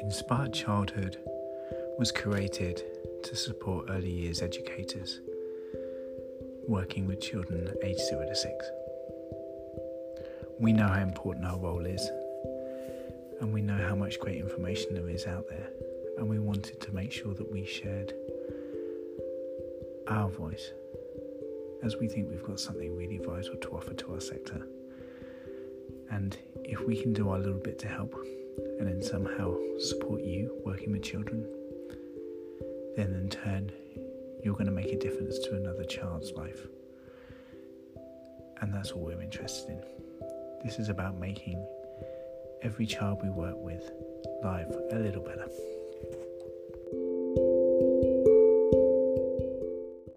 Inspired Childhood was created to support early years educators working with children aged 0 to 6. We know how important our role is, and we know how much great information there is out there, and we wanted to make sure that we shared our voice as we think we've got something really vital to offer to our sector. And if we can do our little bit to help and then somehow support you working with children, then in turn, you're going to make a difference to another child's life. And that's all we're interested in. This is about making every child we work with life a little better.